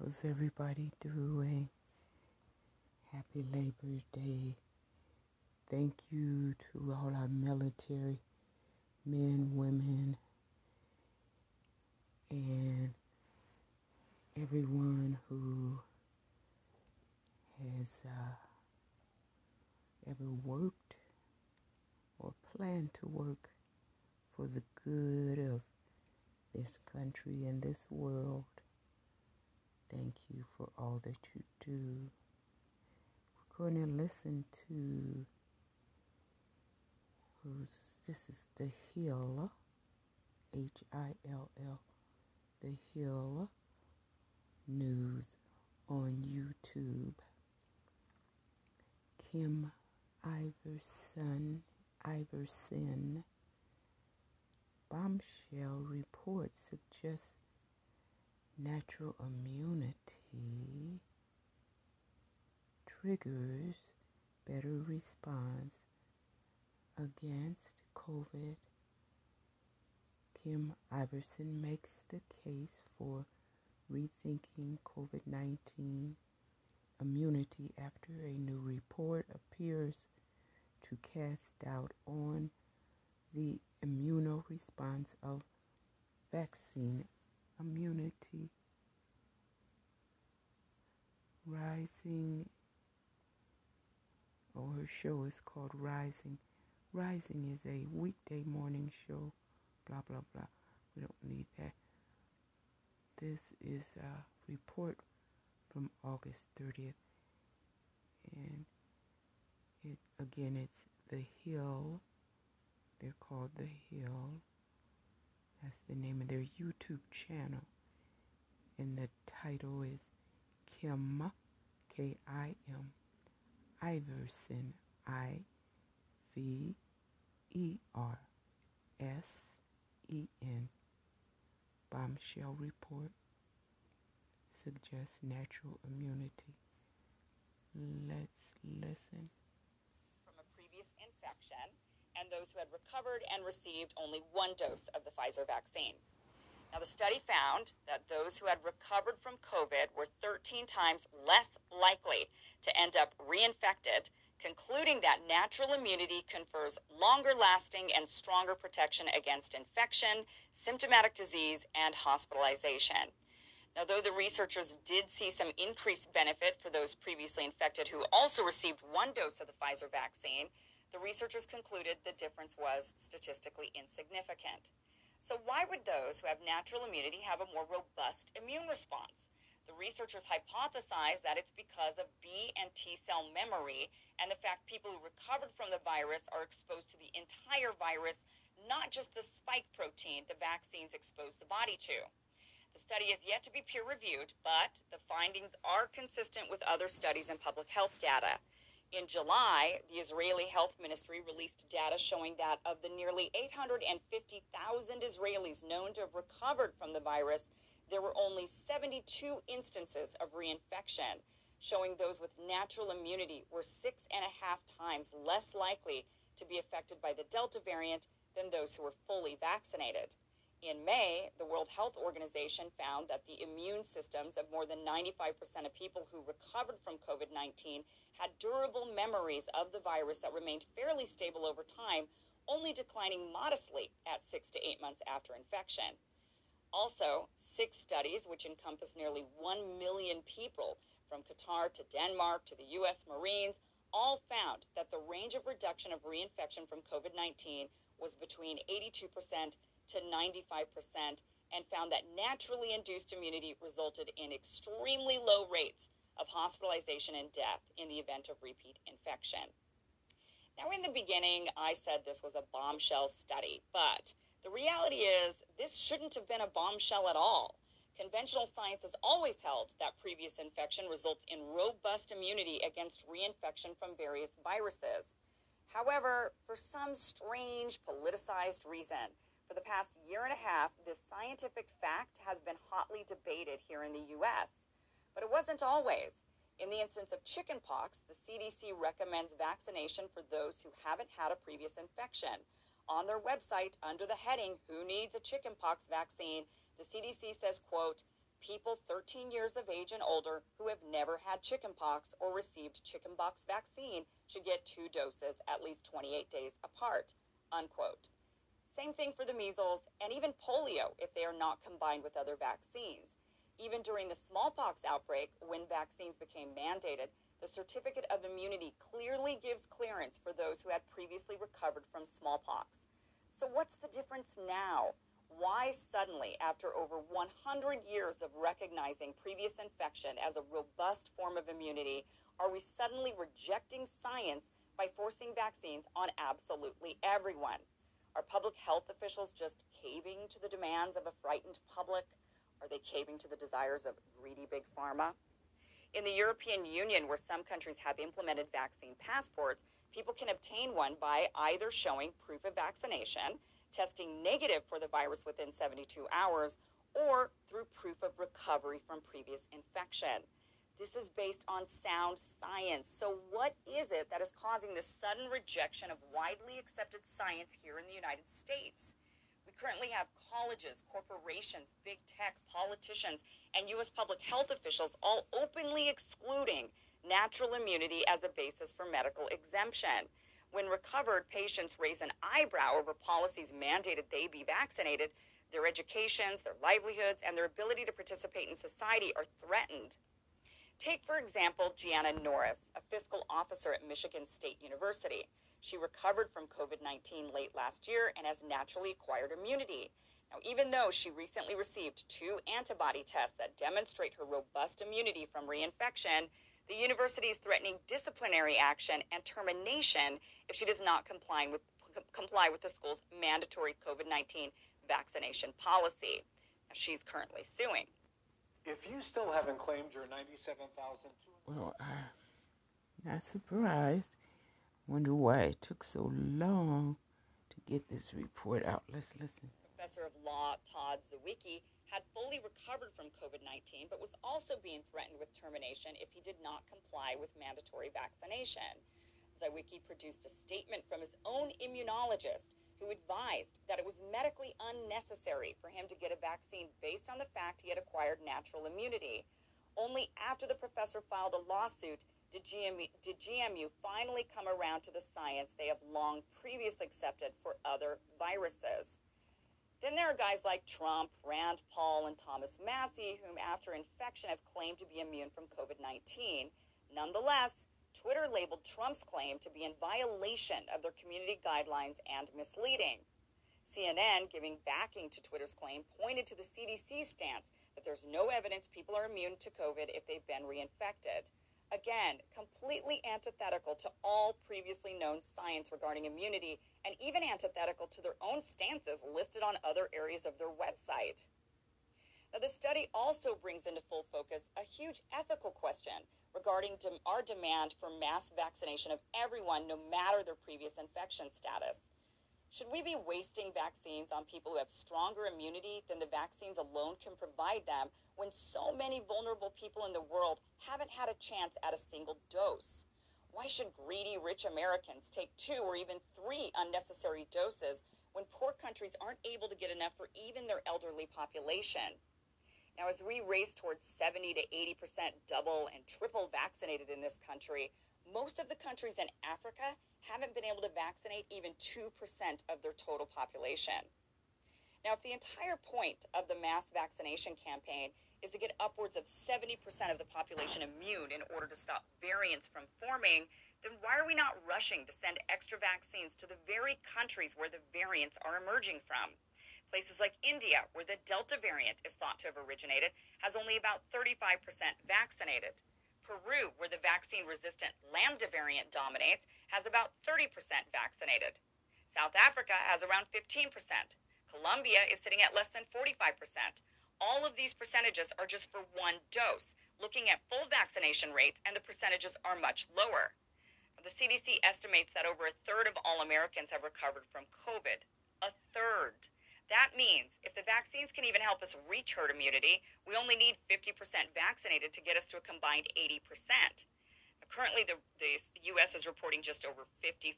How's everybody doing? Happy Labor Day. Thank you to all our military men, women, and everyone who has uh, ever worked or planned to work for the good of this country and this world. Thank you for all that you do. We're going to listen to who's this is the Hill, H I L L, the Hill News on YouTube. Kim Iversen, Iversen, bombshell report suggests natural immunity triggers better response against COVID. Kim Iversen makes the case for rethinking COVID 19 immunity after a new report appears to cast doubt on the immunoresponse of vaccine immunity. Rising, or her show is called Rising. Rising is a weekday morning show, blah, blah, blah. We don't need that. This is a report from August 30th. And it again, it's The Hill. They're called The Hill. That's the name of their YouTube channel. And the title is Kim, K I M, Iversen, I V E R S E N. Bombshell report suggests natural immunity. Let's listen. From a previous infection and those who had recovered and received only one dose of the Pfizer vaccine. Now, the study found that those who had recovered from COVID were 13 times less likely to end up reinfected, concluding that natural immunity confers longer lasting and stronger protection against infection, symptomatic disease, and hospitalization. Now, though the researchers did see some increased benefit for those previously infected who also received one dose of the Pfizer vaccine, the researchers concluded the difference was statistically insignificant. So, why would those who have natural immunity have a more robust immune response? The researchers hypothesize that it's because of B and T cell memory and the fact people who recovered from the virus are exposed to the entire virus, not just the spike protein the vaccines expose the body to. The study is yet to be peer reviewed, but the findings are consistent with other studies and public health data. In July, the Israeli Health Ministry released data showing that of the nearly 850,000 Israelis known to have recovered from the virus, there were only 72 instances of reinfection, showing those with natural immunity were six and a half times less likely to be affected by the Delta variant than those who were fully vaccinated. In May, the World Health Organization found that the immune systems of more than 95% of people who recovered from COVID 19 had durable memories of the virus that remained fairly stable over time, only declining modestly at six to eight months after infection. Also, six studies, which encompass nearly 1 million people from Qatar to Denmark to the U.S. Marines, all found that the range of reduction of reinfection from COVID 19 was between 82% to 95% and found that naturally induced immunity resulted in extremely low rates of hospitalization and death in the event of repeat infection. Now, in the beginning, I said this was a bombshell study, but the reality is this shouldn't have been a bombshell at all. Conventional science has always held that previous infection results in robust immunity against reinfection from various viruses. However, for some strange politicized reason, for the past year and a half, this scientific fact has been hotly debated here in the U.S. But it wasn't always. In the instance of chickenpox, the CDC recommends vaccination for those who haven't had a previous infection. On their website, under the heading, Who Needs a Chickenpox Vaccine, the CDC says, quote, people 13 years of age and older who have never had chickenpox or received chickenpox vaccine should get two doses at least 28 days apart. Unquote. Same thing for the measles and even polio if they are not combined with other vaccines. Even during the smallpox outbreak, when vaccines became mandated, the certificate of immunity clearly gives clearance for those who had previously recovered from smallpox. So, what's the difference now? Why suddenly, after over 100 years of recognizing previous infection as a robust form of immunity, are we suddenly rejecting science by forcing vaccines on absolutely everyone? Are public health officials just caving to the demands of a frightened public? Are they caving to the desires of greedy big pharma? In the European Union, where some countries have implemented vaccine passports, people can obtain one by either showing proof of vaccination testing negative for the virus within 72 hours, or through proof of recovery from previous infection. This is based on sound science. So, what is it that is causing this sudden rejection of widely accepted science here in the United States? We currently have colleges, corporations, big tech, politicians, and U.S. public health officials all openly excluding natural immunity as a basis for medical exemption. When recovered, patients raise an eyebrow over policies mandated they be vaccinated. Their educations, their livelihoods, and their ability to participate in society are threatened. Take, for example, Jeanna Norris, a fiscal officer at Michigan State University. She recovered from COVID 19 late last year and has naturally acquired immunity. Now, even though she recently received two antibody tests that demonstrate her robust immunity from reinfection, the university is threatening disciplinary action and termination if she does not comply with, comply with the school's mandatory COVID 19 vaccination policy. She's currently suing. If you still haven't claimed your 97,000. Well, I'm not surprised. Wonder why it took so long to get this report out. Let's listen. Professor of Law Todd Zywicki had fully recovered from COVID 19, but was also being threatened with termination if he did not comply with mandatory vaccination. Zywicki produced a statement from his own immunologist who advised that it was medically unnecessary for him to get a vaccine based on the fact he had acquired natural immunity. Only after the professor filed a lawsuit did GMU, did GMU finally come around to the science they have long previously accepted for other viruses. Then there are guys like Trump, Rand Paul, and Thomas Massie, whom after infection have claimed to be immune from COVID 19. Nonetheless, Twitter labeled Trump's claim to be in violation of their community guidelines and misleading. CNN, giving backing to Twitter's claim, pointed to the CDC stance that there's no evidence people are immune to COVID if they've been reinfected. Again, completely antithetical to all previously known science regarding immunity and even antithetical to their own stances listed on other areas of their website. Now, the study also brings into full focus a huge ethical question regarding our demand for mass vaccination of everyone, no matter their previous infection status. Should we be wasting vaccines on people who have stronger immunity than the vaccines alone can provide them when so many vulnerable people in the world haven't had a chance at a single dose? Why should greedy rich Americans take two or even three unnecessary doses when poor countries aren't able to get enough for even their elderly population? Now, as we race towards 70 to 80% double and triple vaccinated in this country, most of the countries in Africa haven't been able to vaccinate even 2% of their total population. Now, if the entire point of the mass vaccination campaign is to get upwards of 70% of the population immune in order to stop variants from forming, then why are we not rushing to send extra vaccines to the very countries where the variants are emerging from? Places like India, where the Delta variant is thought to have originated, has only about 35% vaccinated. Peru, where the vaccine resistant Lambda variant dominates, has about 30% vaccinated. South Africa has around 15%. Colombia is sitting at less than 45%. All of these percentages are just for one dose. Looking at full vaccination rates, and the percentages are much lower. The CDC estimates that over a third of all Americans have recovered from COVID. A third. That means if the vaccines can even help us reach herd immunity, we only need 50% vaccinated to get us to a combined 80%. Currently, the, the U.S. is reporting just over 55%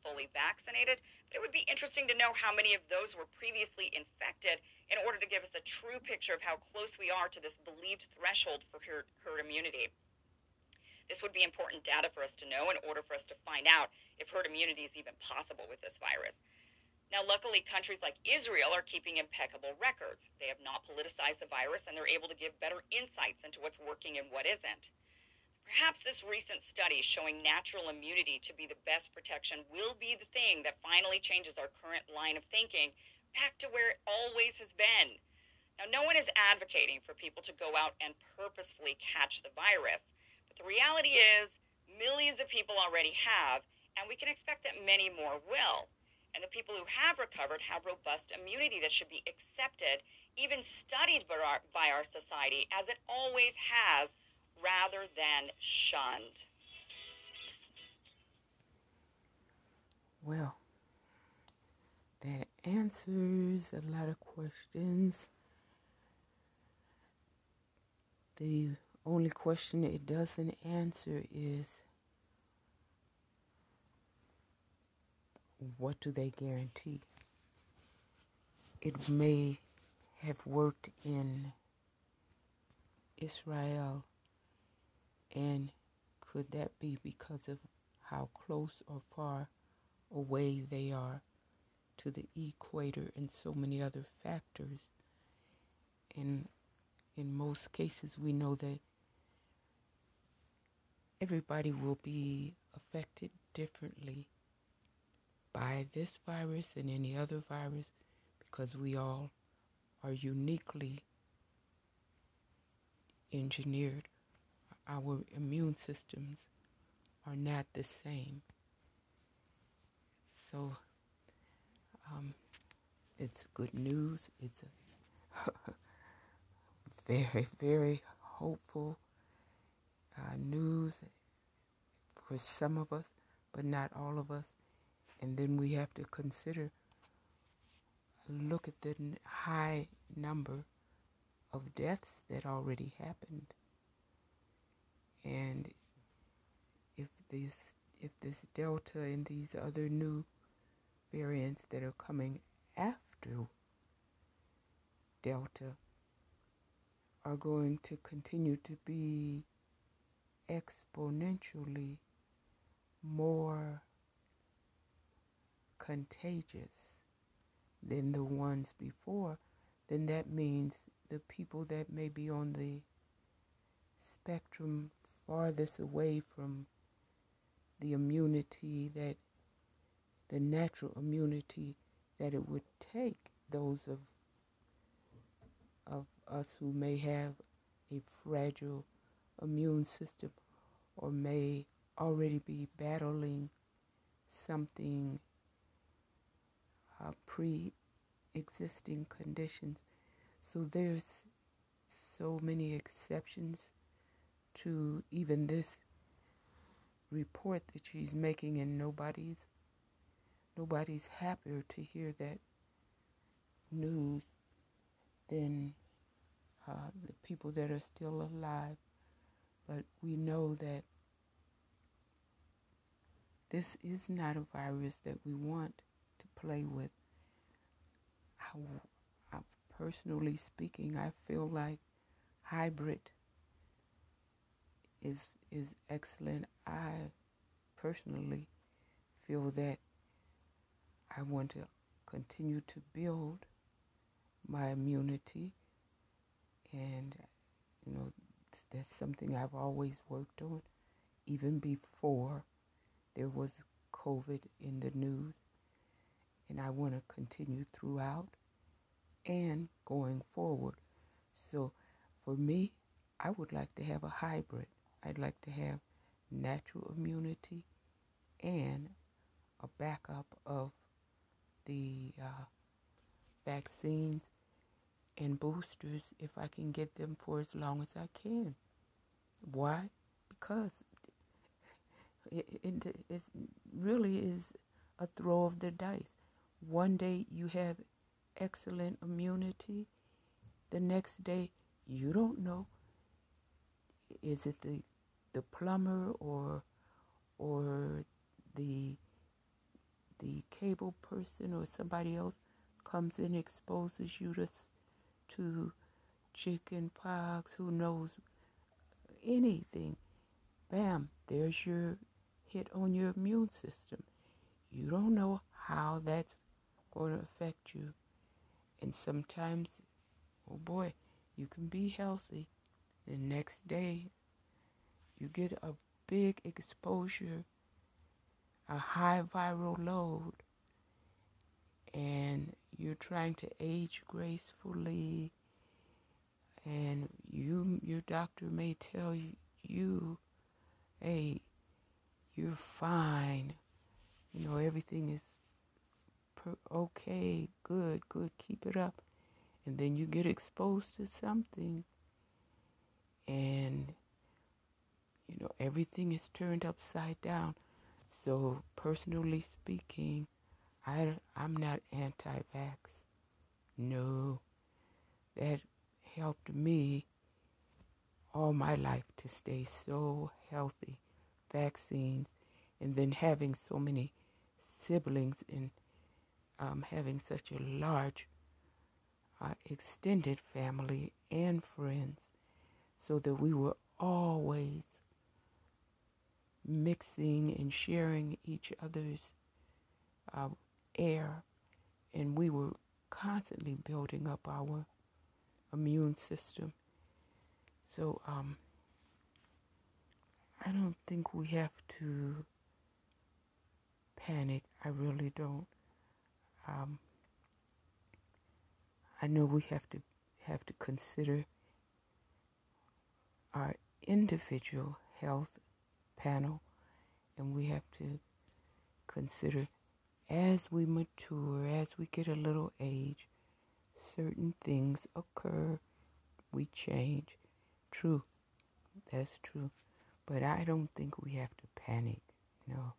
fully vaccinated, but it would be interesting to know how many of those were previously infected in order to give us a true picture of how close we are to this believed threshold for herd, herd immunity. This would be important data for us to know in order for us to find out if herd immunity is even possible with this virus. Now, luckily, countries like Israel are keeping impeccable records. They have not politicized the virus and they're able to give better insights into what's working and what isn't. Perhaps this recent study showing natural immunity to be the best protection will be the thing that finally changes our current line of thinking back to where it always has been. Now, no one is advocating for people to go out and purposefully catch the virus. But the reality is, millions of people already have, and we can expect that many more will. And the people who have recovered have robust immunity that should be accepted, even studied by our, by our society, as it always has, rather than shunned. Well, that answers a lot of questions. The only question it doesn't answer is what do they guarantee? It may have worked in Israel, and could that be because of how close or far away they are to the equator and so many other factors? And in most cases, we know that everybody will be affected differently by this virus and any other virus because we all are uniquely engineered. Our immune systems are not the same. So um, it's good news. It's very, very hopeful uh, news for some of us, but not all of us. And then we have to consider, look at the high number of deaths that already happened. And if this, if this Delta and these other new variants that are coming after Delta are going to continue to be exponentially more contagious than the ones before, then that means the people that may be on the spectrum farthest away from the immunity that the natural immunity that it would take those of of us who may have a fragile immune system or may already be battling something uh, pre existing conditions. So there's so many exceptions to even this report that she's making and nobody's nobody's happier to hear that news than uh, the people that are still alive. But we know that this is not a virus that we want to play with. How, I, personally speaking, I feel like hybrid is is excellent. I personally feel that I want to continue to build my immunity and you know that's something I've always worked on even before there was COVID in the news and I want to continue throughout and going forward. So for me, I would like to have a hybrid. I'd like to have natural immunity and a backup of the uh, vaccines and boosters if I can get them for as long as I can. Why? Because it, it, it really is a throw of the dice. One day you have excellent immunity, the next day you don't know. Is it the the plumber or or the the cable person or somebody else comes in exposes you to to chicken pox, who knows anything. Bam, there's your hit on your immune system. You don't know how that's going to affect you. And sometimes, oh boy, you can be healthy. The next day, you get a big exposure, a high viral load, and you're trying to age gracefully and you your doctor may tell you hey you're fine you know everything is okay good good keep it up. And then you get exposed to something. And you know everything is turned upside down. So personally speaking i i'm not anti-vax. No. That helped me all my life to stay so healthy. Vaccines, and then having so many siblings and um, having such a large uh, extended family and friends, so that we were always mixing and sharing each other's uh, air, and we were constantly building up our immune system. So, um, I don't think we have to panic. I really don't. Um, I know we have to have to consider our individual health panel, and we have to consider as we mature, as we get a little age, certain things occur, we change. True, that's true. But I don't think we have to panic, you know.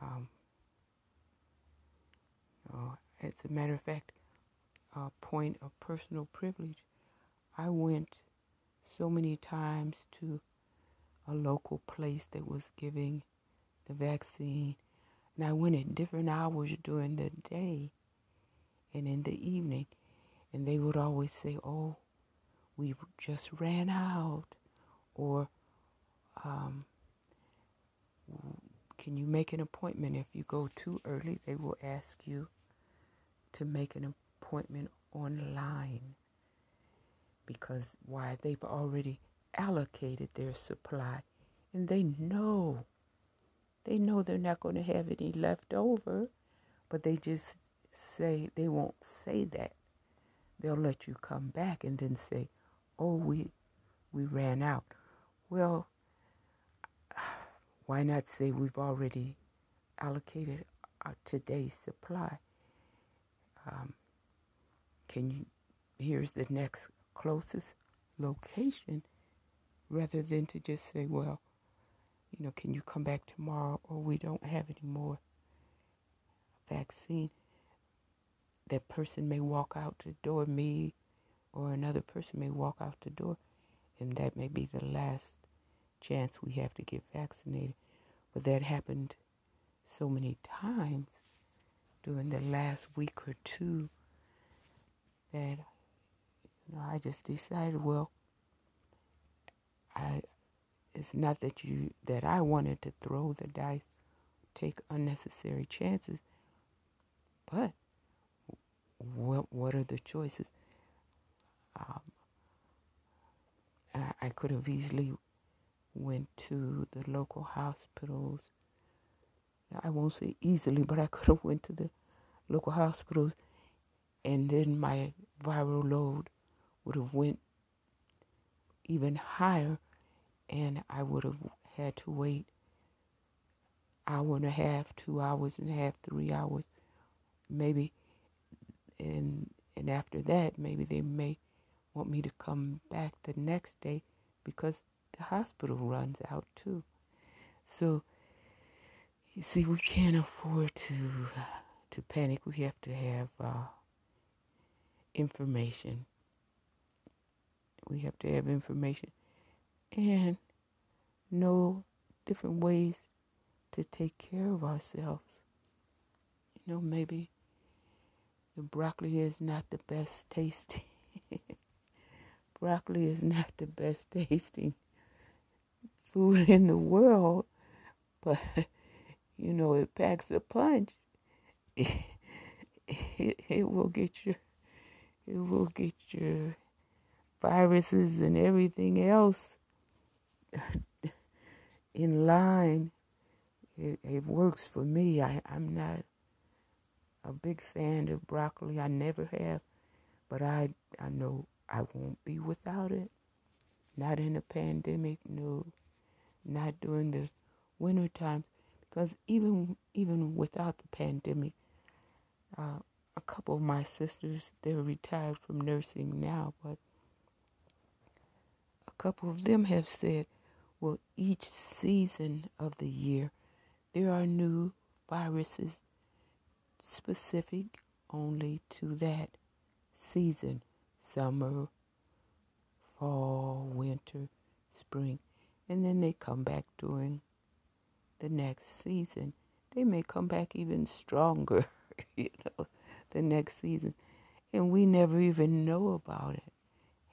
Um, no, as a matter of fact, a point of personal privilege, I went so many times to a local place that was giving the vaccine, and I went at different hours during the day and in the evening. And they would always say, Oh, we just ran out. Or, um, can you make an appointment? If you go too early, they will ask you to make an appointment online. Because why? They've already allocated their supply and they know. They know they're not going to have any left over, but they just say, they won't say that. They'll let you come back and then say, oh, we, we ran out. Well, why not say we've already allocated our today's supply? Um, can you, here's the next closest location rather than to just say, well, you know, can you come back tomorrow or we don't have any more vaccine that person may walk out the door, me or another person may walk out the door, and that may be the last chance we have to get vaccinated. But that happened so many times during the last week or two that you know I just decided, well, I it's not that you that I wanted to throw the dice, take unnecessary chances, but what what are the choices? Um, I, I could have easily went to the local hospitals. I won't say easily, but I could have went to the local hospitals, and then my viral load would have went even higher, and I would have had to wait hour and a half, two hours and a half, three hours, maybe and and after that maybe they may want me to come back the next day because the hospital runs out too. So you see we can't afford to to panic we have to have uh, information we have to have information and know different ways to take care of ourselves. You know, maybe the broccoli is not the best tasting. broccoli is not the best tasting food in the world, but you know, it packs a punch. It, it, it will get your it will get your viruses and everything else in line. It, it works for me. I, I'm not a big fan of broccoli. I never have, but I I know I won't be without it. Not in a pandemic, no. Not during the winter times, because even even without the pandemic, uh, a couple of my sisters they're retired from nursing now, but a couple of them have said, well, each season of the year there are new viruses specific only to that season summer, fall, winter, spring, and then they come back during the next season. They may come back even stronger, you know, the next season. And we never even know about it.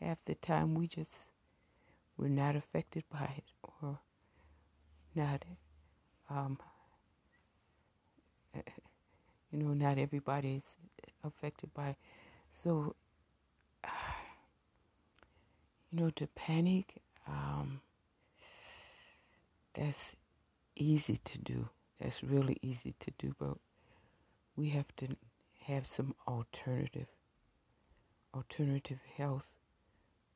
Half the time we just, we're not affected by it or not, um, you know, not everybody is affected by it. So you know, to panic, um, that's easy to do. That's really easy to do, but we have to have some alternative, alternative health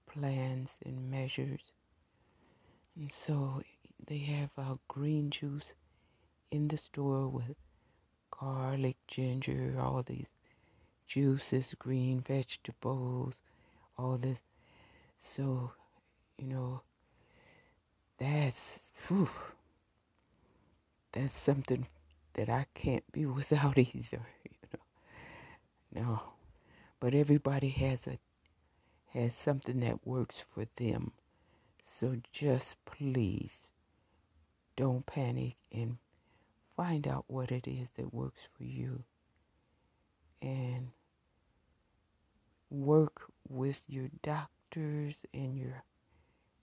plans and measures. And so they have uh, green juice in the store with garlic, ginger, all these juices, green vegetables, all this. So, you know, that's whew, that's something that I can't be without either, you know. No. But everybody has a has something that works for them. So just please don't panic and find out what it is that works for you. And work with your doctors and your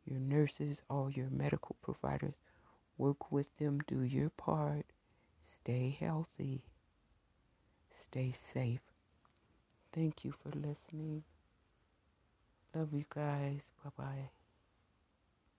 your nurses, all your medical providers. Work with them, do your part. Stay healthy. Stay safe. Thank you for listening. Love you guys. Bye bye.